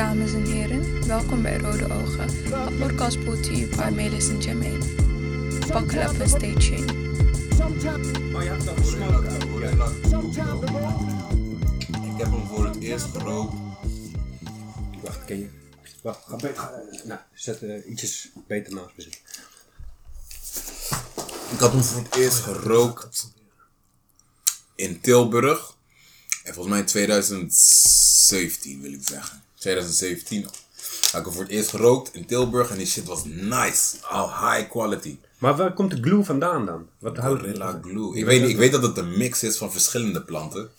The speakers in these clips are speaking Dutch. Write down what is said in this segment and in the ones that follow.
dames en heren. Welkom bij Rode Ogen, een podcast brought to you by Melis en Jermaine. Buckle up and stay tuned. Ik heb hem voor het eerst gerookt. Wacht, ken je? Wacht, ga beter. nou, zet eh, ietsjes beter naast me. Ik had hem voor het eerst gerookt in Tilburg. En volgens mij in 2017 wil ik zeggen. 2017 had ik hem voor het eerst gerookt in Tilburg en die shit was nice. Al high quality. Maar waar komt de glue vandaan dan? Wat houdt Gorilla glue. Ik weet, ik weet dat het een mix is van verschillende planten.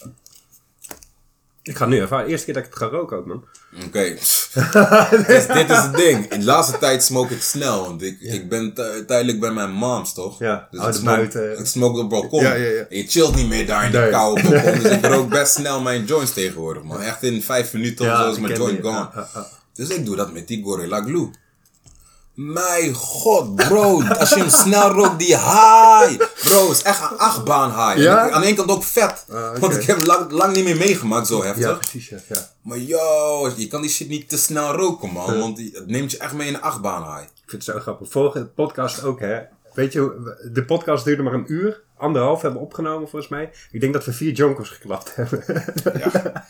Ik ga nu even. De eerste keer dat ik het ga roken ook, man. Oké. dus dit is het ding. In de laatste tijd smoke ik snel. Want ik, ik ben ti- tijdelijk bij mijn moms, toch? Ja, Dus oude ik smoke, buiten. ik smoke op het balkon. Ja, ja, ja. En je chillt niet meer daar in die koude balkon. Dus ik rook best snel mijn joints tegenwoordig, man. Echt in vijf minuten of zo is mijn joint die. gone. Ja, ja, ja. Dus ik doe dat met die Gorilla Glue. Mijn god, bro. Als je hem snel rookt, die high. Bro, is echt een achtbaan high. Ja? Aan de ene kant ook vet. Ah. Want ik heb lang, lang niet meer meegemaakt, zo heftig. Ja, precies, ja. ja. Maar yo, je kan die shit niet te snel roken, man. Want die, het neemt je echt mee in de achtbaan high. Ik vind het zo grappig. Vorige podcast ook, hè. Weet je, de podcast duurde maar een uur. Anderhalf hebben we opgenomen, volgens mij. Ik denk dat we vier jonkers geklapt hebben. Ja,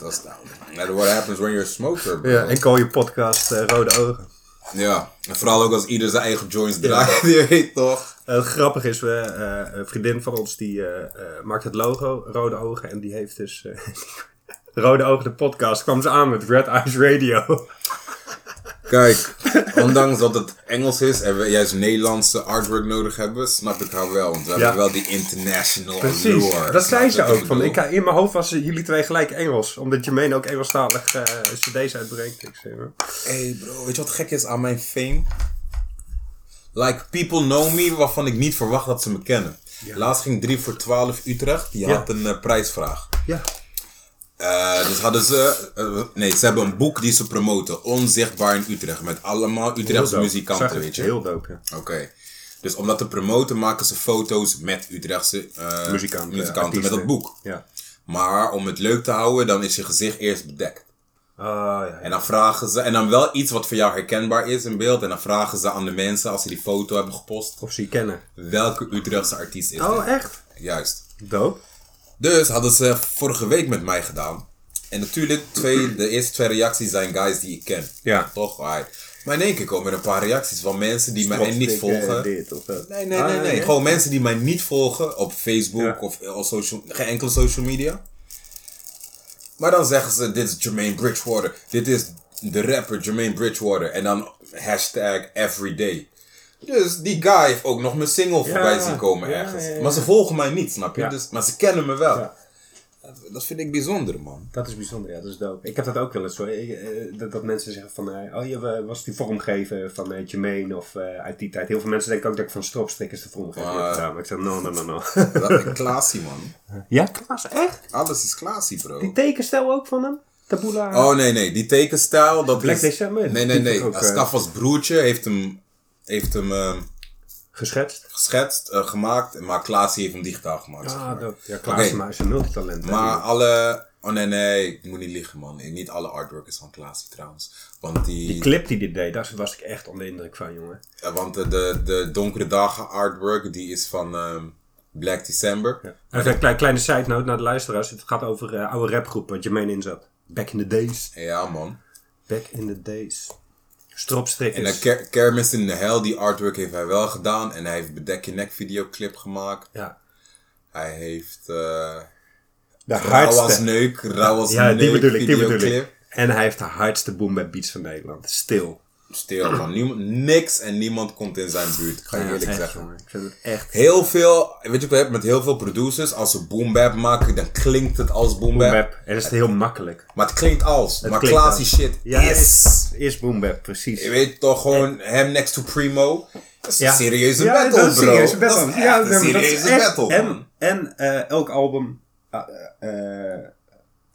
dat is nou. What happens when you're a smoker, bro. ja, en call je podcast eh, Rode Ogen. Ja, en vooral ook als ieder zijn eigen joints draait, je weet toch. Eh, Het grappige is, we, eh, een vriendin van ons die eh, eh, maakt het logo Rode Ogen. En die heeft dus eh, Rode Ogen, de podcast, kwam ze aan met Red Eyes Radio. Kijk, ondanks dat het Engels is en we juist Nederlandse artwork nodig hebben, snap ik haar wel. Want we hebben wel die international Precies, allure. dat zei je ze ook. Van, ik, in mijn hoofd was jullie twee gelijk Engels. Omdat Jermaine ook Engelstalig eh cd's uitbrengt. Ik zeg, maar. Hey bro, weet je wat gek is aan mijn fame? Like, people know me waarvan ik niet verwacht dat ze me kennen. Laatst ging 3 voor 12 Utrecht, die Ja. had een eh, prijsvraag. Ja, Dus hadden ze, eh, nee, ze hebben een boek die ze promoten, Onzichtbaar in Utrecht, met allemaal Utrechtse muzikanten, weet je. Heel dope, ja. Oké. Dus om dat te promoten maken ze foto's met Utrechtse eh, Muzikanten, muzikanten met dat boek. Ja. Maar om het leuk te houden, dan is je gezicht eerst bedekt. Ah, ja. En dan vragen ze, en dan wel iets wat voor jou herkenbaar is in beeld. En dan vragen ze aan de mensen, als ze die foto hebben gepost, Of ze je kennen. welke Utrechtse artiest is dit? Oh, echt? Juist. Dope. Dus hadden ze vorige week met mij gedaan. En natuurlijk, twee, de eerste twee reacties zijn guys die ik ken. Ja. Toch? Alright. Maar in één keer komen er een paar reacties van mensen die mij niet volgen. Dit, of dat. Nee, nee, Ah, nee, nee. ja. Gewoon mensen die mij niet volgen op Facebook Ja. of op social, geen enkele social media. Maar dan zeggen ze, dit is Jermaine Bridgewater. Dit is de rapper Jermaine Bridgewater. En dan hashtag everyday. Dus die guy heeft ook nog mijn single voorbij zien komen ergens. Maar ze volgen mij niet, snap je? Dus, maar ze kennen me wel. Dat vind ik bijzonder, man. Dat is bijzonder, ja, dat is dope. Ik heb dat ook wel eens. Ik, eh, dat, dat mensen zeggen van, eh, oh je was die vormgever van uh, Jermaine of eh, uit die tijd. Heel veel mensen denken ook dat ik van stropstrikkers de vormgever heb gedaan. Maar ik zeg, no, no, no, no. Dat is classy, man. ja, Klaas, echt? Alles is classy, bro. Die tekenstijl ook van hem? Tabula? Oh nee, nee, die tekenstijl. Dat Black is... December? Nee, nee, nee. Ook, eh, Stafas broertje heeft hem, heeft hem ehm, Geschetst? geschetst, eh, gemaakt. Maar Klaas heeft hem digitaal gemaakt. zeg Ah, maar. dope. Ja, Klaas Oké. maar is een multitalent. Maar alle... Oh nee, nee, ik moet niet liegen, man. Niet alle artwork is van Klaas trouwens. Want die... Die clip die dit deed, daar was ik echt onder de indruk van, jongen. eh, want de, de, de Donkere Dagen artwork, die is van ehm, Black December. Ja. Even een klein, kleine side note naar de luisteraars. Het gaat over eh, oude rapgroep waar Jermaine in zat. Back in the days. Ja, man. Back in the days. En Ker Kermis in de Hel, die artwork heeft hij wel gedaan. En hij heeft Bedek je nek videoclip gemaakt. Ja. Hij heeft... eh De Rauw als hardste. neuk, rauw als Ja, neuk die bedoel ik, die bedoel ik. En hij heeft de hardste boom bap beats van Nederland. Stil. Stil, man. Niemand, niks en niemand komt in zijn buurt. Ik ga je Ja, eerlijk echt, zeggen. jongen. Ik vind het echt Heel veel, weet je wat ik heb met heel veel producers? Als ze boom bap maken, dan klinkt het als boom boom bap. En dat is heel makkelijk. Maar het klinkt als. maar classy shit Ja, is. is, boom bap, precies. Je weet toch gewoon, hem next to Primo. Dat is Ja. een serieuze Ja, battle, dat bro. serieuze Dat battle. is een serieuze battle. En, en eh, elk album eh, eh,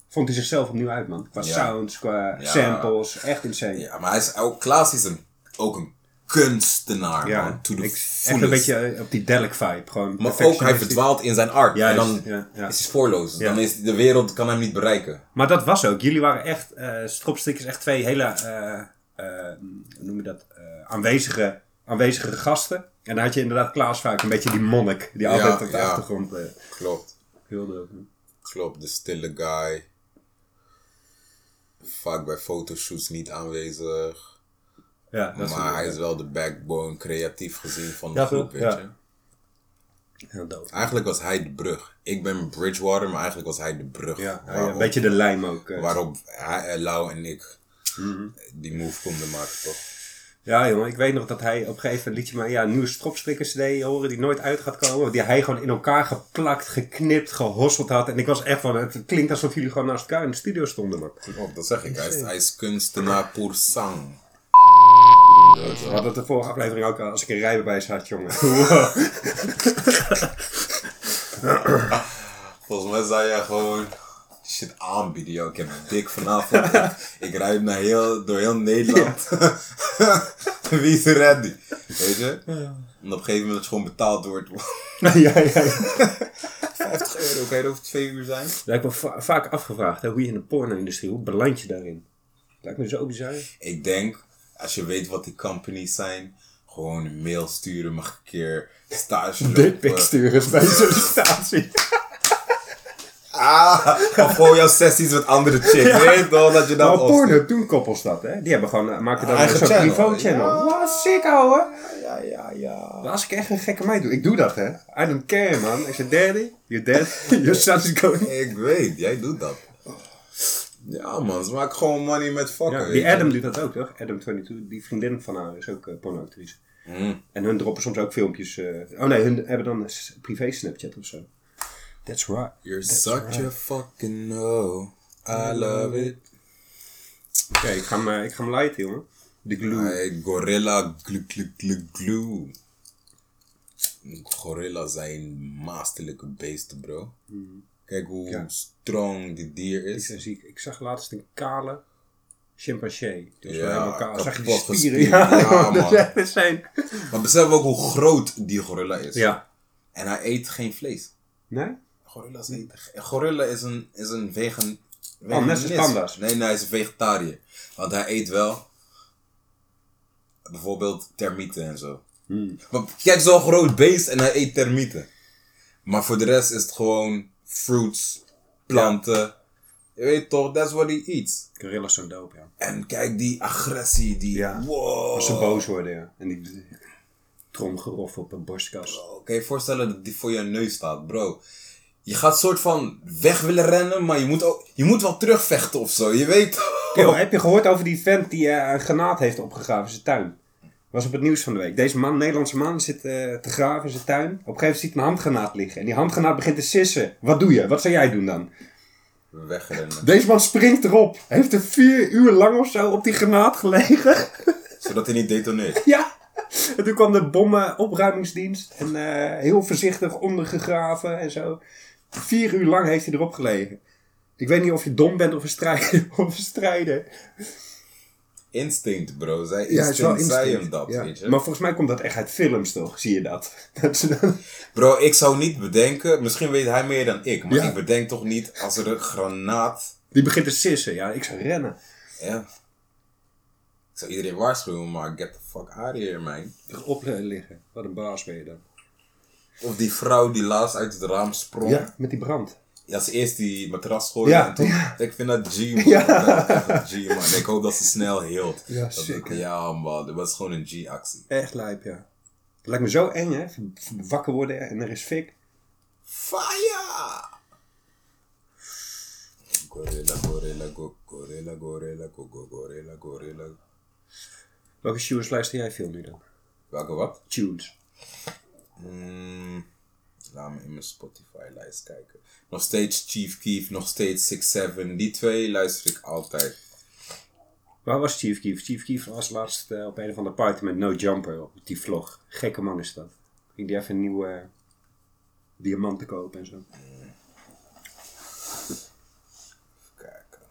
vond hij zichzelf opnieuw uit, man. Qua Ja. sounds, qua samples. Echt insane. Ja, maar hij is ook, Klaas is een, ook een kunstenaar, Ja, man. To the echt een beetje eh, op die Delic vibe. Gewoon Maar ook, hij verdwaalt in zijn art. Juist, en dan ja, ja. is hij spoorloos. Dan is de wereld kan hem niet bereiken. Maar dat was ook. Jullie waren echt, eh Stropstickers, echt twee hele, eh, hoe noem je dat, aanwezige, aanwezige gasten. En dan had je inderdaad Klaas vaak een beetje die monnik, die altijd op de achtergrond Klopt. wilde. Klopt, de stille guy. Vaak bij fotoshoots niet aanwezig. Ja, dat maar hij is wel de backbone, creatief gezien van de Ja, groep, weet Ja. je. heel. Eigenlijk was hij de brug. Ik ben Bridgewater, maar eigenlijk was hij de brug. Ja, waarop, een beetje de lijm ook. eh. waarop hij, eh, Lau en ik Mhm. die move konden maken, toch? Ja, jongen, ik weet nog dat hij op een gegeven moment liet je maar ja, een nieuwe stropstrikkers CD horen die nooit uit gaat komen. Die hij gewoon in elkaar geplakt, geknipt, gehosseld had. En ik was echt van, het klinkt alsof jullie gewoon naast elkaar in de studio stonden, man. Klopt, dat zeg ik. Hij is, hij is kunstenaar pour sang. We hadden het de vorige aflevering ook al, als ik een rijbewijs had, jongen. Wow. Volgens mij zou jij gewoon shit aanbieden, joh. Ik heb dik vanavond. ik, ik rijd naar heel, door heel Nederland. Wie is er ready? Weet je? En op een gegeven moment het gewoon betaald wordt. ja, ja, ja. 50 euro, kan je er over twee uur zijn? Ik me va- vaak afgevraagd, hè, hoe je in de porno-industrie, hoe beland je daarin? Lijkt me zo bizar. Ik denk, als je weet wat die companies zijn, gewoon een mail sturen, mag ik een keer stage lopen. Dickpic sturen bij sollicitatie. Ah, of gewoon jouw sessies met andere chicks. Ja. Weet je toch dat je dat Maar porno, toen koppels dat, hè? Die hebben gewoon, eh, maken dan een channel. privé-channel. Ja. Wat sick, ouwe. Ja, ja, ja. Als ik echt een gekke meid doe, ik doe dat, hè? I don't care, man. Ik zeg, daddy, you're dead, your son is going. Ik weet, jij doet dat. Ja man, ze maken gewoon money met fucken. Ja, die je. Adam doet dat ook, toch? Adam22, die vriendin van haar is ook uh, pornoactrice. Mm. En hun droppen soms ook filmpjes. eh, oh nee, hun hebben dan een privé Snapchat of zo. That's right. You're That's such right. a fucking no. I love it. Oké, ik ga hem, eh, ik ga hem lighten, jongen. De glue. Hey, gorilla glu glu glu glu. Gorilla zijn masterlijke beesten, bro. Kijk hoe Ja. strong die dier Ik, is. ben ziek. ik zag laatst een kale chimpansee. Dus Ja, helemaal kaal. Zag je die spieren? Ja, dat man. echt insane. Maar besef ook hoe groot die gorilla is. Ja. En hij eet geen vlees. Nee? Gorilla's eten. Gorilla is een, is een vegan. Oh, net als veganist. panda's. Nee, nee, hij is een vegetariër. Want hij eet wel. Bijvoorbeeld termieten en zo. Hmm. Maar kijk, zo'n groot beest en hij eet termieten. Maar voor de rest is het gewoon fruits, planten. Je weet toch, that's what he eats. Gorillas zo dope, ja. En kijk die agressie, die. Ja. Wow. Als ze boos worden, ja. En die tromgeroff op een borstkas. Je je voorstellen dat die voor je neus staat, bro? Je gaat soort van weg willen rennen, maar je moet, ook, je moet wel terugvechten of zo. Je weet. Yo, heb je gehoord over die vent die eh, een granaat heeft opgegraven in zijn tuin? Was op het nieuws van de week. Deze man, Nederlandse man, zit eh, te graven in zijn tuin. Op een gegeven moment ziet hij een handgranaat liggen. En die handgranaat begint te sissen. Wat doe je? Wat zou jij doen dan? Wegrennen. Deze man springt erop. Hij heeft er vier uur lang of zo op die granaat gelegen. Zodat hij niet detoneert. ja. En toen kwam de bommenopruimingsdienst. En eh, heel voorzichtig ondergegraven en zo. Vier uur lang heeft hij erop gelegen. Ik weet niet of je dom bent of een strijder. Of een strijder. Instinct, bro. Zij Ja, is wel instinct, zei hem instinct. dat, Ja. weet je. Maar volgens mij komt dat echt uit films toch? Zie je dat? Bro, ik zou niet bedenken, misschien weet hij meer dan ik, maar Ja. ik bedenk toch niet als er een granaat. Die begint te sissen. Ja, ik zou rennen. Ja. Ik zou iedereen waarschuwen, maar get the fuck out of here, man. Op liggen. Wat een baas ben je dan. Of die vrouw die laatst uit het raam sprong. Ja, met die brand. Ja, ze eerst die matras gooide Ja, en toen, ja. ik vind dat G, man. Ja. G, man. Ik hoop dat ze snel heelt. Ja, zeker. Ja, man. Dat was gewoon een G-actie. Echt lijp, ja. Het lijkt me zo eng, hè? Wakker worden en er is fik. Fire! Gorilla, gorilla, go, gorilla, gorilla, go, go, gorilla, gorilla. Welke tunes luister jij veel nu dan? Welke wat? Tunes. Mm, laat me in mijn Spotify-lijst kijken. Nog steeds Chief Keef, nog steeds 6-7. Die twee luister ik altijd. Waar was Chief Keef? Chief Keef was laatst eh, op een of andere party met No Jumper op die vlog. Gekke man is dat. Ging die even een nieuwe eh, diamanten kopen en zo. Kijken.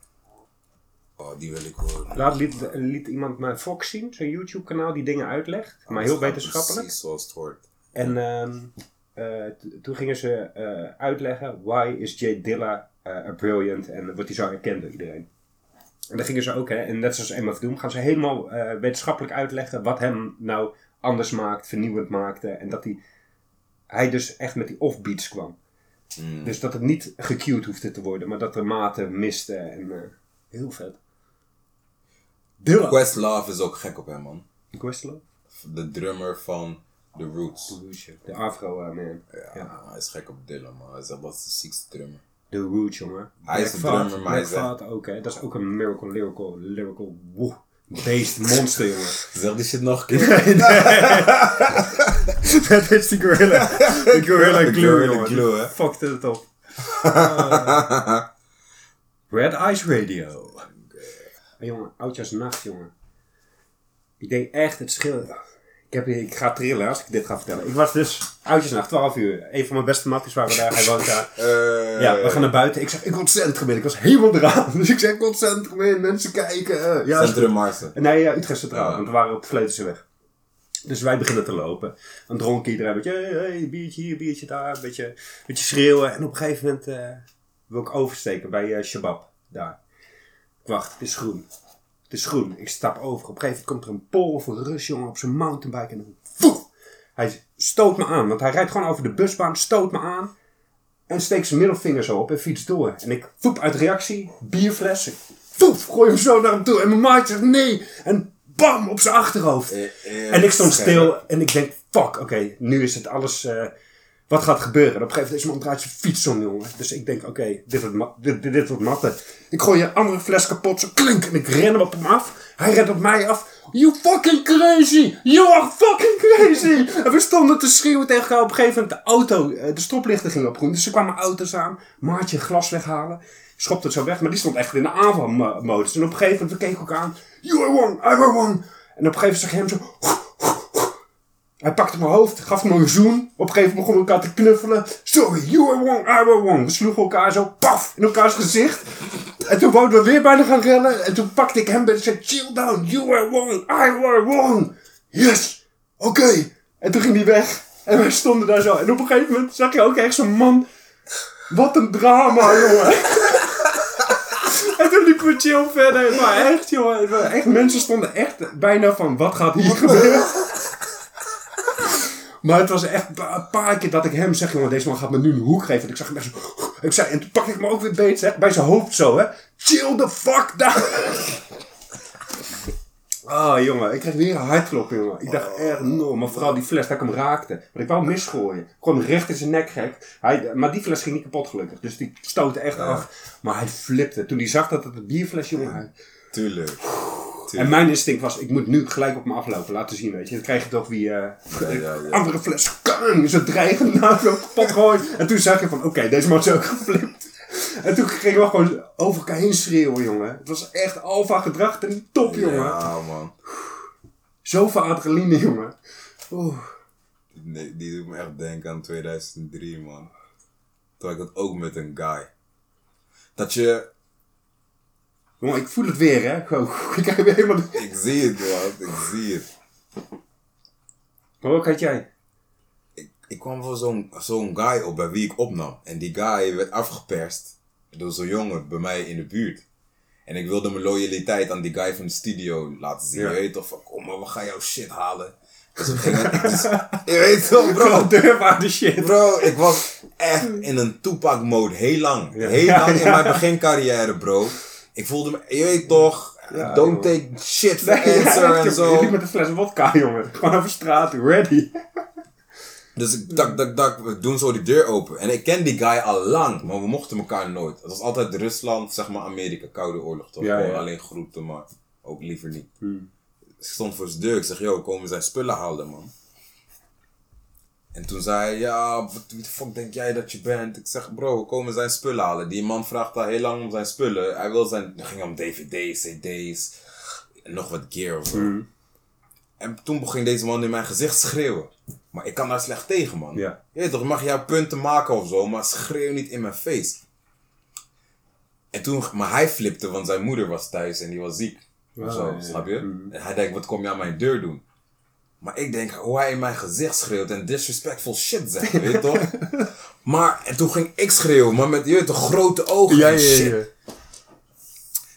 Oh, Oh, die wil ik horen. Laat liet, liet iemand mij Fox zien, zijn YouTube kanaal die dingen uitlegt. Maar heel wetenschappelijk. Precies zoals het hoort. En ehm, eh, toen gingen ze eh, uitleggen why is Jay Dilla eh, a brilliant en wordt hij zo erkend door iedereen. En dan gingen ze ook, hè, en net zoals MF Doom, gaan ze helemaal wetenschappelijk uitleggen wat hem nou anders maakt, vernieuwend maakte. En dat hij, hij dus echt met die offbeats kwam. Mm. Dus dat het niet gecued hoefde te worden, maar dat de maten misten. En, heel vet. Dilla. Questlove is ook gek op hem, man. Questlove? De drummer van The Roots. De Afro eh, man. Ja, hij is gek op Dylan, man. Hij is echt wat de ziekste drummer. De Roots, jongen. Hij is Black de Thought, drummer, maar hij Black is echt- Thought ook, hè. Dat is ook een miracle, lyrical, lyrical, woe, beest, monster, jongen. Zeg die shit nog een keer. Dat is die gorilla. Die gorilla De glue, Gorilla jongen. Glue, hè. Fucked het op. Red Eyes Radio. Hey, jongen, oudjaarsnacht, jongen. Ik denk echt, het scheelt. Ik, heb, ik ga trillen als ik dit ga vertellen. Ik was dus oudjaarsnacht, 12 uur. Een van mijn beste matties waren daar. Hij woont daar. Eh, Ja, we gaan naar buiten. Ik zeg, ik wil het centrum in. Ik was helemaal eraan. Dus ik zeg, ik wil het centrum in. Mensen kijken. eh, ja, Centrum. Marsen. Nee, ja, Utrecht Centraal. Want we waren op Vletenseweg. Dus wij beginnen te lopen. Dan dronk iedereen een beetje, hey, hey, biertje hier, biertje daar. Een beetje, een beetje schreeuwen. En op een gegeven moment eh, wil ik oversteken bij eh Shabab. Daar. Ik wacht, het is groen. Is groen. Ik stap over. Op een gegeven moment komt er een Pool of een Rus, jongen, op zijn mountainbike. En dan, voef! Hij stoot me aan. Want hij rijdt gewoon over de busbaan, stoot me aan. En steekt zijn middelvinger zo op en fietst door. En ik voep uit reactie, bierfles. Ik voep, gooi hem zo naar hem toe. En mijn maatje zegt nee. En bam, op zijn achterhoofd. Eh, En ik stond stil en ik denk, fuck, oké, nu is het alles, eh, wat gaat gebeuren? En op een gegeven moment, man draait zijn fiets om, jongen. Dus ik denk, oké, dit, dit, wordt matten. Ik gooi een andere fles kapot, zo klink, en ik ren hem op hem af. Hij rent op mij af. You fucking crazy! You are fucking crazy! En we stonden te schreeuwen tegen elkaar. Op een gegeven moment, de auto, eh, de stoplichten gingen op groen. Dus er kwamen auto's aan. Maatje glas weghalen. Schopte het zo weg, maar die stond echt in de aanvalmodus. En op een gegeven moment, we keken elkaar aan. You are wrong, I were wrong. En op een gegeven moment zag je hem zo... Hij pakte mijn hoofd, gaf me een zoen. Op een gegeven moment begonnen we elkaar te knuffelen. Sorry, you were wrong, I were wrong. We sloegen elkaar zo, paf, in elkaars gezicht. En toen wouden we weer bijna gaan rennen. En toen pakte ik hem en zei, chill down, you were wrong, I were wrong. Yes, oké. En toen ging hij weg. En wij stonden daar zo. En op een gegeven moment zag je ook echt zo'n man. Wat een drama, jongen. En toen liepen we chill verder. Maar echt, jongen. Echt, mensen stonden echt bijna van, wat gaat hier gebeuren? Maar het was echt een pa- paar keer dat ik hem zeg, jongen, deze man gaat me nu een hoek geven. En ik zag hem echt zo, ik zei, en toen pakte ik me ook weer beet, zeg, bij zijn hoofd zo, hè. Chill the fuck down. Ah, jongen, ik kreeg weer een hartkloppen, jongen. Ik dacht echt, no, maar vooral die fles dat ik hem raakte. Want ik wou hem misgooien. Gewoon recht in zijn nek, gek. Hij, maar die fles ging niet kapot, gelukkig. Dus die stootte echt af. Maar hij flipte. Toen hij zag dat het een bierfles, jongen. Tuurlijk. En mijn instinct was, ik moet nu gelijk op me aflopen, laten zien, weet je. Dan krijg je toch wie, eh Ja, ja, ja. andere fles, kang, zo dreigend na zo kapot gooien. En toen zag je van, oké, deze man is ook geflipt. En toen gingen we gewoon over elkaar heen schreeuwen, jongen. Het was echt alfa gedrag ten top, jongen. Ja, man. Zoveel adrenaline, jongen. Oeh. Nee, die doet me echt denken aan 2003, man. Toen had ik dat ook met een guy. Dat je... Jongen, ik voel het weer, hè. Gewoon, ik krijg weer helemaal... Ik zie het, man. Ik zie het. Maar ook had jij? Ik, ik kwam voor zo'n zo'n guy op bij wie ik opnam. En die guy werd afgeperst door zo'n jongen bij mij in de buurt. En ik wilde mijn loyaliteit aan die guy van de studio laten zien. Ja. Je weet toch van, kom maar, we gaan jouw shit halen. Dus we gingen... dus- je weet toch, bro. Bro, deurwaarde shit. Bro, ik was echt in een Tupac mode heel lang. Ja. Heel Ja, lang in ja. mijn begincarrière, bro. Ik voelde me, je weet toch, Ja, don't take shit for Nee, answer ja, en zo. liep met een fles wodka, jongen. Gewoon over straat, ready. Dus ik dak, dak, dak, we doen zo die deur open. En ik ken die guy al lang, maar we mochten elkaar nooit. Het was altijd Rusland, zeg maar Amerika, Koude Oorlog toch? Ja, alleen groeten, maar ook liever niet. Hmm. Ik stond voor zijn deur, ik zeg, yo, komen zijn spullen halen, man. En toen zei hij, ja, wat wie de fuck denk jij dat je bent? Ik zeg, bro, we komen zijn spullen halen. Die man vraagt al heel lang om zijn spullen. Hij wil zijn, ging om dvd's, cd's, en nog wat gear of zo. Hmm. En toen ging deze man in mijn gezicht schreeuwen. Maar ik kan daar slecht tegen, man. Ja. Je weet toch, je mag jouw punten maken of zo, maar schreeuw niet in mijn face. En toen, maar hij flipte, want zijn moeder was thuis en die was ziek. Of Oh, zo, ja, snap je? Mhm. En hij denkt, wat kom je aan mijn deur doen? Maar ik denk, hoe hij in mijn gezicht schreeuwt en disrespectful shit zegt, weet je toch? Maar, en toen ging ik schreeuwen, maar met, je weet toch, grote ogen en shit.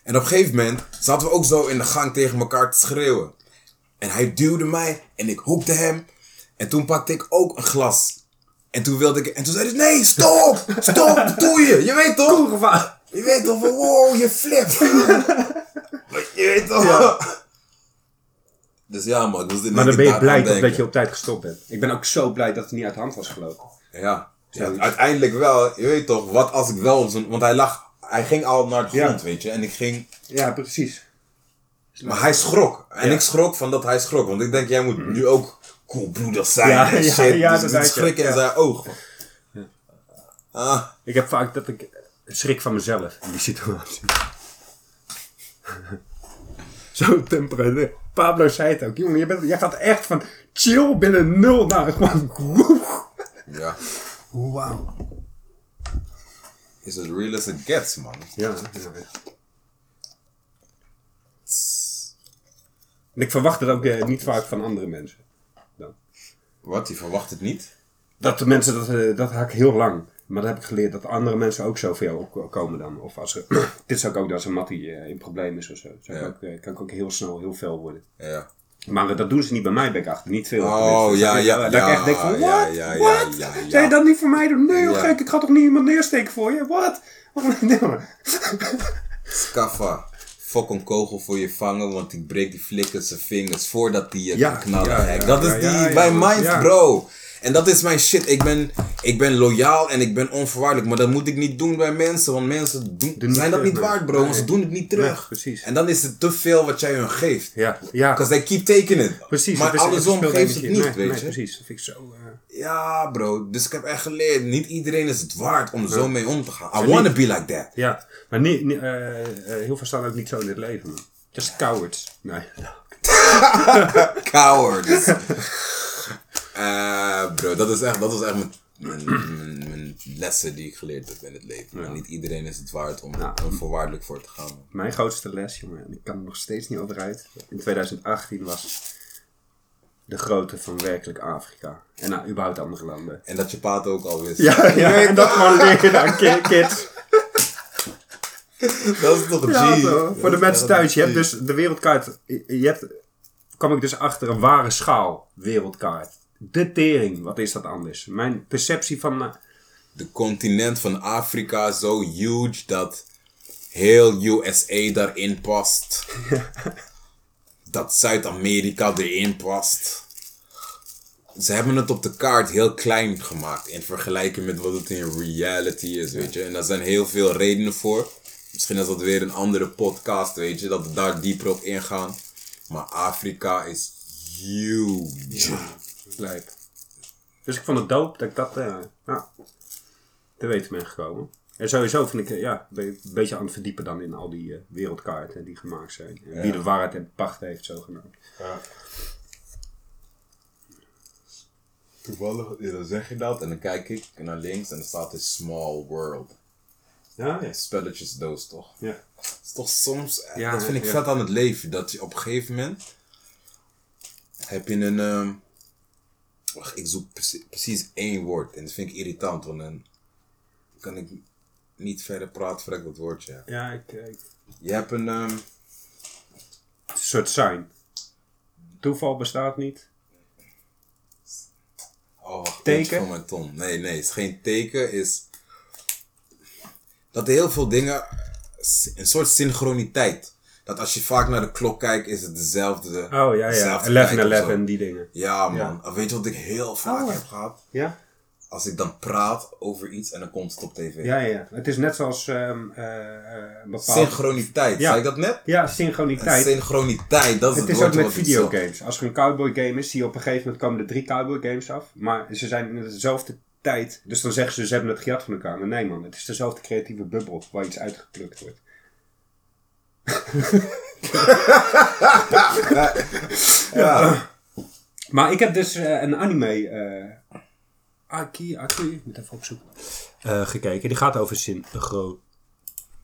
En op een gegeven moment zaten we ook zo in de gang tegen elkaar te schreeuwen. En hij duwde mij en ik hoekte hem. En toen pakte ik ook een glas. En toen wilde ik... En toen zei hij, nee, stop! Stop, wat doe je? Je weet toch? Je weet toch wow, je flipt. je weet toch? Dus ja man, in Maar dan ben je blij dat dat je op tijd gestopt bent. Ik ben ook zo blij dat het niet uit de hand was gelopen. Ja. uiteindelijk wel. Je weet toch, wat als ik wel op zijn... Want hij lag... Hij ging al naar de Ja. grond, weet je. En ik ging... Ja, precies. Maar hij schrok. En Ja. ik schrok van dat hij schrok. Want ik denk, jij moet nu ook koelbloedig zijn Ja, en ja, shit. ja, dus dat schrik in Ja. zijn oog. Ah, Ik heb vaak dat ik schrik van mezelf in die situatie. Zo temperatuur. Pablo zei het ook. Jongen, je bent, jij gaat echt van chill binnen nul naar gewoon... ja. Wauw. Is as real as it gets, man. Ja. En ik verwacht het ook eh, niet vaak van andere mensen. Dan. Wat, je verwacht het niet? Dat de mensen, dat, eh, dat haak ik heel lang. Maar dat heb ik geleerd dat andere mensen ook zoveel opkomen dan. Of als er, dit zou ik ook als een mattie eh, in probleem is of zo. Zo Ja. kan, ik, eh, kan ik ook heel snel heel veel worden. Ja. Maar dat doen ze niet bij mij, ben ik achter. Niet veel. Oh, ja, ja, Dat ja, ik echt denk van, ja, what? ja, ja, What? ja, ja. Zou je dat niet voor mij doen? Nee, Ja. gek. Ik ga toch niet iemand neersteken voor je? Wat? Nee, Skaffa. Fok een kogel voor je vangen, want ik breek die flikker zijn vingers voordat die je Ja, kan knallen. ja, gek. ja, dat is die ja, ja, bij Ja. bro. En dat is mijn shit. Ik ben, ik ben loyaal en ik ben onvoorwaardelijk. Maar dat moet ik niet doen bij mensen. Want mensen doen, Doen zijn dat niet terug, waard, bro. nee. Want ze doen het niet terug. Nee, precies. En dan is het te veel wat jij hun geeft. Ja, ja. Because they keep taking it. Precies. Maar andersom geeft het niet, Nee, weet je. precies. Dat vind ik zo... eh, Ja, bro. Dus ik heb echt geleerd. Niet iedereen is het waard om zo mee om te gaan. I niet- wanna be like that. Ja, maar niet, niet, eh, eh, heel veel staan ook niet zo in het leven, man. Just cowards. Nee. Cowards. Bro, dat is echt, dat is echt mijn, mijn, mijn, mijn lessen die ik geleerd heb in het leven. Niet iedereen is het waard om Ja. er voorwaardelijk voor te gaan. Mijn grootste les, jongen, en ik kan er nog steeds niet over uit. In 2018 was de grootte van werkelijk Afrika. En nou, überhaupt andere landen. En dat je paat ook al wist. Ja, ja en dat gewoon leren aan ki- kids. Dat is toch een Ja, G. voor de mensen thuis. Je hebt dus de wereldkaart. Je hebt, kwam ik dus achter een ware schaal wereldkaart. De tering, wat is dat anders? Mijn perceptie van... eh, De continent van Afrika zo huge dat heel USA daarin past. dat Zuid-Amerika erin past. Ze hebben het op de kaart heel klein gemaakt in vergelijking met wat het in reality is, weet je. En daar zijn heel veel redenen voor. Misschien is dat weer een andere podcast, weet je, dat we daar dieper op ingaan. Maar Afrika is huge. Lijp. Dus ik vond het dope dat ik dat eh ja, te weten ben gekomen. En sowieso vind ik, eh, ja, ben ik een beetje aan het verdiepen dan in al die eh, wereldkaarten die gemaakt zijn. En wie de waarheid en pacht heeft, zogenaamd. Toevallig, ja, dan zeg je dat. En dan kijk ik naar links en dan staat er Small World. Ja, ja. Spelletjesdoos toch? ja. Het is toch soms, Ja, dat vind ik ja. vet aan het leven. Dat je op een gegeven moment heb je een, ehm, wacht, ik zoek precie- precies één woord. En dat vind ik irritant, want dan kan ik niet verder praten voordat ik dat woordje heb. Ja, ik, eh, ik- Je hebt een, ehm, een soort sign. Toeval bestaat niet. Oh, wacht, Teken? teken? van mijn ton. Nee, nee, het is geen teken. is dat er heel veel dingen, een soort synchroniteit. Dat als je vaak naar de klok kijkt, is het dezelfde. Oh ja, ja. dezelfde 11 tijd of 11 zo. en die dingen. Ja, man. Ja. Weet je wat ik heel vaak Oh. heb gehad? Ja? Als ik dan praat over iets en dan komt het op tv. Ja, ja. Het is net zoals ehm eh, eh, een bepaald... Synchroniteit, Ja. zei ik dat net? Ja, synchroniteit. Synchroniteit, dat is Het het, is ook met videogames. Als er een cowboy game is, zie je op een gegeven moment komen er drie cowboy games af. Maar ze zijn in dezelfde tijd. Dus dan zeggen ze, ze hebben het gejat van elkaar. Maar nee man, het is dezelfde creatieve bubbel waar iets uitgeplukt wordt. Ja. Maar ik heb dus eh, een anime, eh Aki, Aki, ik moet even opzoeken, eh, gekeken. Die gaat over synchro...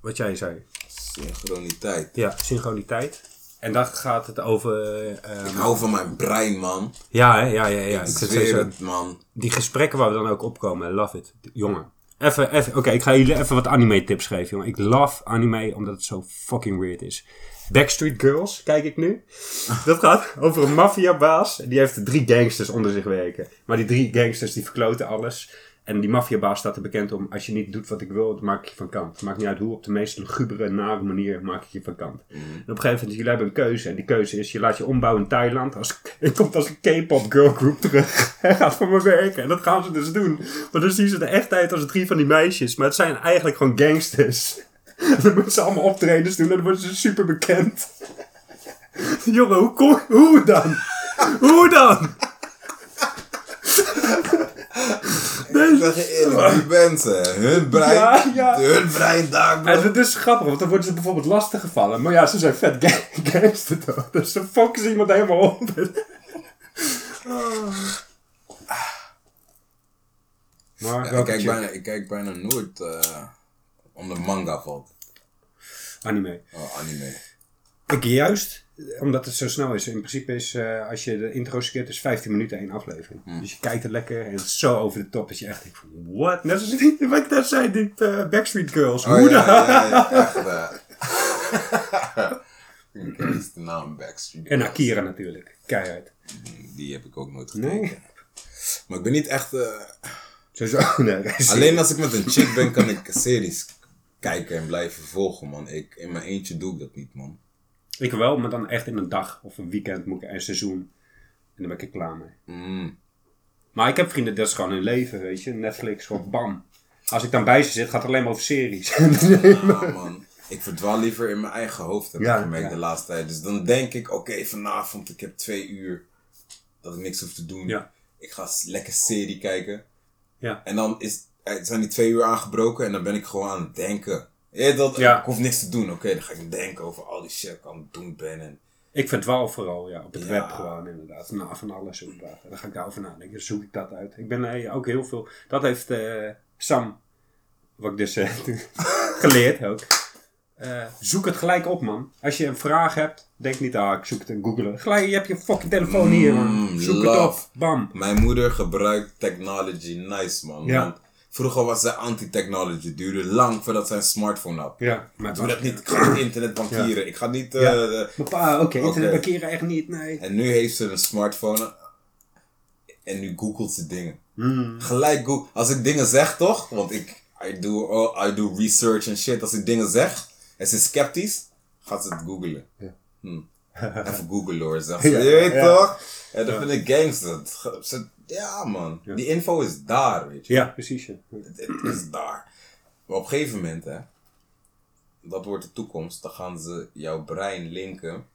wat jij zei. Synchroniteit. Ja, synchroniteit. En dan gaat het over... eh, Ik hou van mijn brein, man. ja, hè? ja, ja, ja. Ik Ik zweer het, man. die gesprekken waar we dan ook opkomen, love it. Jongen. Even, even, oké, ik ga jullie even wat anime tips geven, jongen. Ik love anime omdat het zo fucking weird is. Backstreet Girls, kijk ik nu. Dat gaat over een maffiabaas. Die heeft drie gangsters onder zich werken. Maar die drie gangsters die verkloten alles. En die maffiabaas staat er bekend om, als je niet doet wat ik wil, dan maak ik je van kant. Maakt niet uit hoe, op de meest lugubere, nare manier maak ik je van kant. En op een gegeven moment, jullie hebben een keuze. En die keuze is, je laat je ombouwen in Thailand. Als, je komt als een K-pop girlgroup terug. En gaat voor me werken. En dat gaan ze dus doen. Maar dan zien ze de echtheid als drie van die meisjes. Maar het zijn eigenlijk gewoon gangsters. En dan moeten ze allemaal optredens doen en dan worden ze super bekend. Jongen, hoe, kom, hoe dan? Hoe dan? Ik zeg je eerlijk, die mensen, hun brein, Ja, ja. hun brein daar. En dat is grappig, want dan worden ze bijvoorbeeld lastig gevallen. Maar ja, ze zijn vet ga- gangster toch? Dus ze focussen iemand helemaal op. Maar Ja, ik, kijk bijna, ik kijk bijna nooit eh onder manga valt. anime. Oh, anime. Ik juist, omdat het zo snel is. In principe is, eh, als je de intro skipt, is 15 minuten één aflevering. Dus je kijkt het lekker en het is zo over de top dat je echt denkt van, what? Net wat ik net zei, die eh, Backstreet Girls. Oh Hoe ja, dan? ja, ja, echt. eh. Ik ken de naam Backstreet. En. Akira natuurlijk, keihard. Die heb ik ook nooit gekeken. Nee. Maar ik ben niet echt... Sowieso, nee. Alleen als ik met een chick ben, kan ik series kijken en blijven volgen, man. Ik, in mijn eentje doe ik dat niet, man. Ik wel, maar dan echt in een dag of een weekend moet ik een seizoen. En dan ben ik er klaar mee. Mm. Maar ik heb vrienden, dat is gewoon hun leven, weet je. Netflix, gewoon bam. Als ik dan bij ze zit, gaat het alleen maar over series. Ah, man. Ik verdwaal liever in mijn eigen hoofd, heb Ja, ik gemerkt ja. de laatste tijd. Dus dan denk ik, oké, vanavond, ik heb twee uur dat ik niks hoef te doen. Ja. Ik ga lekker serie kijken. Ja. En dan is, eh, zijn die twee uur aangebroken en dan ben ik gewoon aan het denken. Ja, dat, Ja. Ik hoef niks te doen, oké. dan ga ik denken over al die shit ik aan het doen ben. En, ik verdwaal vooral, ja, op het Ja. web gewoon inderdaad. Nou, van alles inderdaad. Dan ga ik daarover nadenken. Dan zoek ik dat uit. Ik ben eh, ook heel veel... Dat heeft eh, Sam, wat ik dus eh, geleerd ook. Zoek het gelijk op, man. Als je een vraag hebt, denk niet, ah, ik zoek het in Google. Gelijk, je hebt je fucking telefoon hier, man. Mm, Zoek het op. Bam. Mijn moeder gebruikt technology nice, man. Ja. Want vroeger was zij anti-technology. Het duurde lang voordat zij een smartphone had. Ja, maar doe dat niet. Ik ga niet internet bankieren. Ik ga niet... Ja. pa, oké, internet parkeren echt niet, nee. En nu heeft ze een smartphone. En nu googelt ze dingen. Hmm. Gelijk Google. Als ik dingen zeg, toch? Want ik... I do, oh, I do research en shit. Als ik dingen zeg en ze is sceptisch, gaat ze het googlen. Ja. Hm. Even googlen hoor, zegt ze. Ja, je weet toch? En dat vind ik gangster. Ze- Ja man, Ja. die info is daar, weet je. Ja, precies. Ja. Het, is daar. Maar op een gegeven moment, hè, dat wordt de toekomst, dan gaan ze jouw brein linken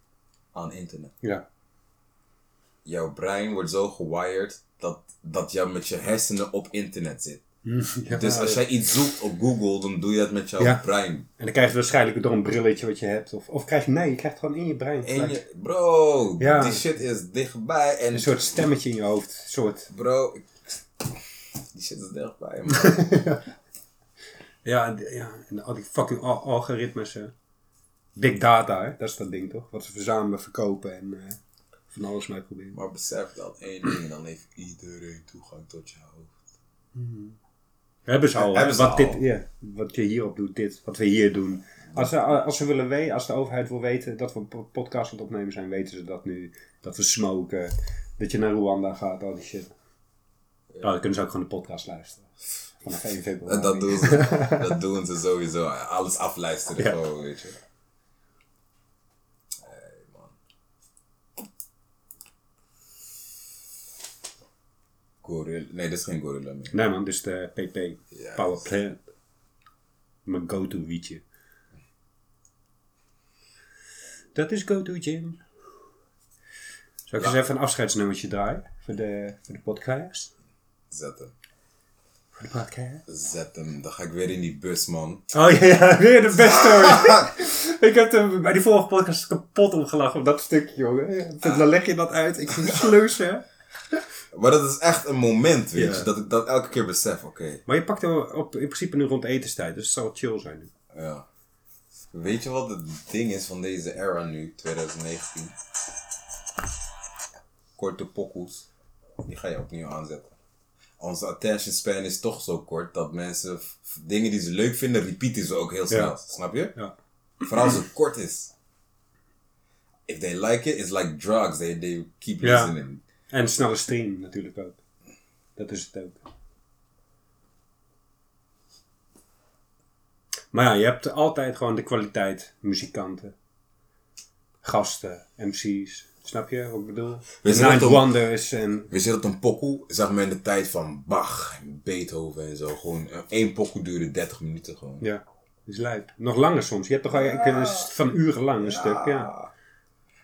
aan internet. Ja. Jouw brein wordt zo gewired dat, dat jou met je hersenen op internet zit. Ja. Dus als jij iets zoekt op Google, dan doe je dat met jouw Ja. brein. En dan krijg je waarschijnlijk door een brilletje wat je hebt. Of, of krijg je, nee, je krijgt het gewoon in je brein. En gelijk. je, bro, Ja. die shit is dichtbij. En Een soort stemmetje in je hoofd. Soort. bro, ik- die shit is dichtbij, man. Ja, en, ja, en al die fucking al- algoritmes. Big data, hè? dat is dat ding toch? Wat ze verzamelen, verkopen en eh, van alles mee proberen. Maar besef dat één ding, dan heeft iedereen toegang tot je hoofd. Hebben ze al, Hebben ze wat, al. Dit, ja, wat je hierop doet, dit, wat we hier doen. Als ze, als ze willen weten, als de overheid wil weten dat we een po- podcast aan het opnemen zijn, weten ze dat nu. Dat we smoken, dat je naar Rwanda gaat, al die shit. Nou, dan kunnen ze ook gewoon de podcast luisteren. Vanaf 1 februari. En dat doen ze, dat doen ze sowieso. Alles afluisteren Ja. gewoon, weet je. Gorilla. Nee, dit is geen gorilla meer. Nee man, dit is de PP. Power dat Plant. Mijn go-to wietje. Dat is go-to Jim. Zal ik eens even een afscheidsnummertje draaien? Voor de, voor de podcast? Zet hem. Voor de podcast? Zet hem. Dan ga ik weer in die bus, man. Oh ja, ja weer de best story. ik heb er bij die vorige podcast kapot omgelachen op dat stukje, jongen. Dan leg je dat uit. Ik vind het sleuzen. Maar dat is echt een moment, weet Ja. je. Dat ik dat elke keer besef, oké. Maar je pakt hem op, in principe nu rond etenstijd, dus het zal chill zijn nu. ja. Weet je wat het ding is van deze era nu, 2019? Korte pokoes. Die ga je opnieuw aanzetten. Onze attention span is toch zo kort dat mensen dingen die ze leuk vinden, repeaten ze ook heel snel. Ja. Snap je? Ja. Vooral als het kort is. If they like it, it's like drugs. They, they keep Ja. listening. En snelle stream natuurlijk ook. Dat is het ook. Maar ja, je hebt altijd gewoon de kwaliteit muzikanten, gasten, MC's. Snap je wat ik bedoel? We Night Wonders en... Weet je dat een pokoe, zeg maar in de tijd van Bach en Beethoven en zo, gewoon eh, één pokoe duurde 30 minuten gewoon. Ja, dat is lijp. Nog langer soms. Je hebt toch eigenlijk een van urenlang een stuk, ja.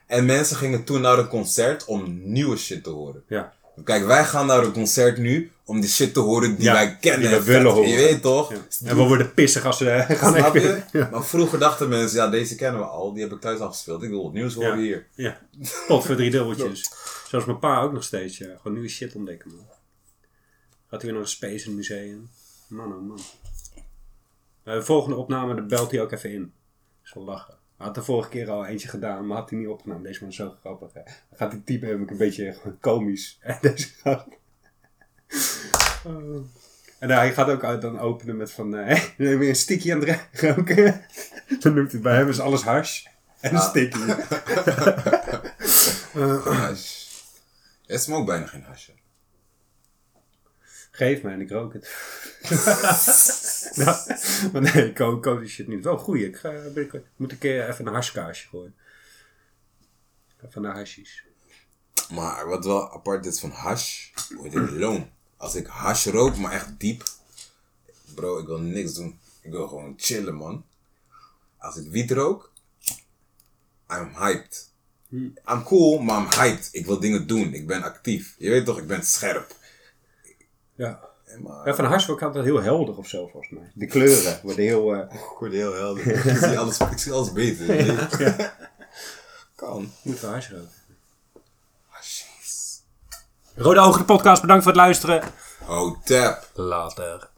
En mensen gingen toen naar een concert om nieuwe shit te horen. Ja, Kijk, wij gaan naar een concert nu om die shit te horen die Ja, wij kennen. die we willen horen. Je weet toch? ja. En we worden pissig als ze eh, gaan Snap je? Maar vroeger dachten mensen, ja, deze kennen we al, die heb ik thuis al gespeeld. Ik wil het nieuws horen hier. Ja, pot voor drie dubbeltjes. Zoals mijn pa ook nog steeds, ja. Gewoon nieuwe shit ontdekken, man. Gaat hij weer naar een Space Museum. Man, oh man. Bij de volgende opname belt hij ook even in. Wel lachen. Hij had de vorige keer al eentje gedaan, maar had hij niet opgenomen. Deze man is zo grappig, hè. Dan gaat hij typen, heb ik een beetje komisch. En deze gast... Oh. En hij gaat ook uit dan openen met van... eh neem je een sticky aan het roken? dan noemt hij bij hem is alles hash. En een sticky. Hash. Er smoke bijna geen hasje. Geef mij en ik rook het. nou, maar nee, ik koop, koop die shit niet. Wel goeie. Ik ga binnenkort, moet een keer even een hashkaasje gooien. Even naar hashies. Maar wat wel apart is van hash, wordt het loon. Als ik hash rook, maar echt diep. Bro, ik wil niks doen. Ik wil gewoon chillen, man. Als ik wiet rook, I'm hyped. I'm cool, maar I'm hyped. Ik wil dingen doen. Ik ben actief. Je weet toch, ik ben scherp. Ja. Maar, ja van word ik altijd heel helder of zo, volgens mij. De kleuren worden heel... eh, ik word heel helder. ik, zie alles, ik zie alles beter. je. Kan. moet wel hash roken. Hashies. Rode Ogen, de podcast. Bedankt voor het luisteren. Oh, tap. Later.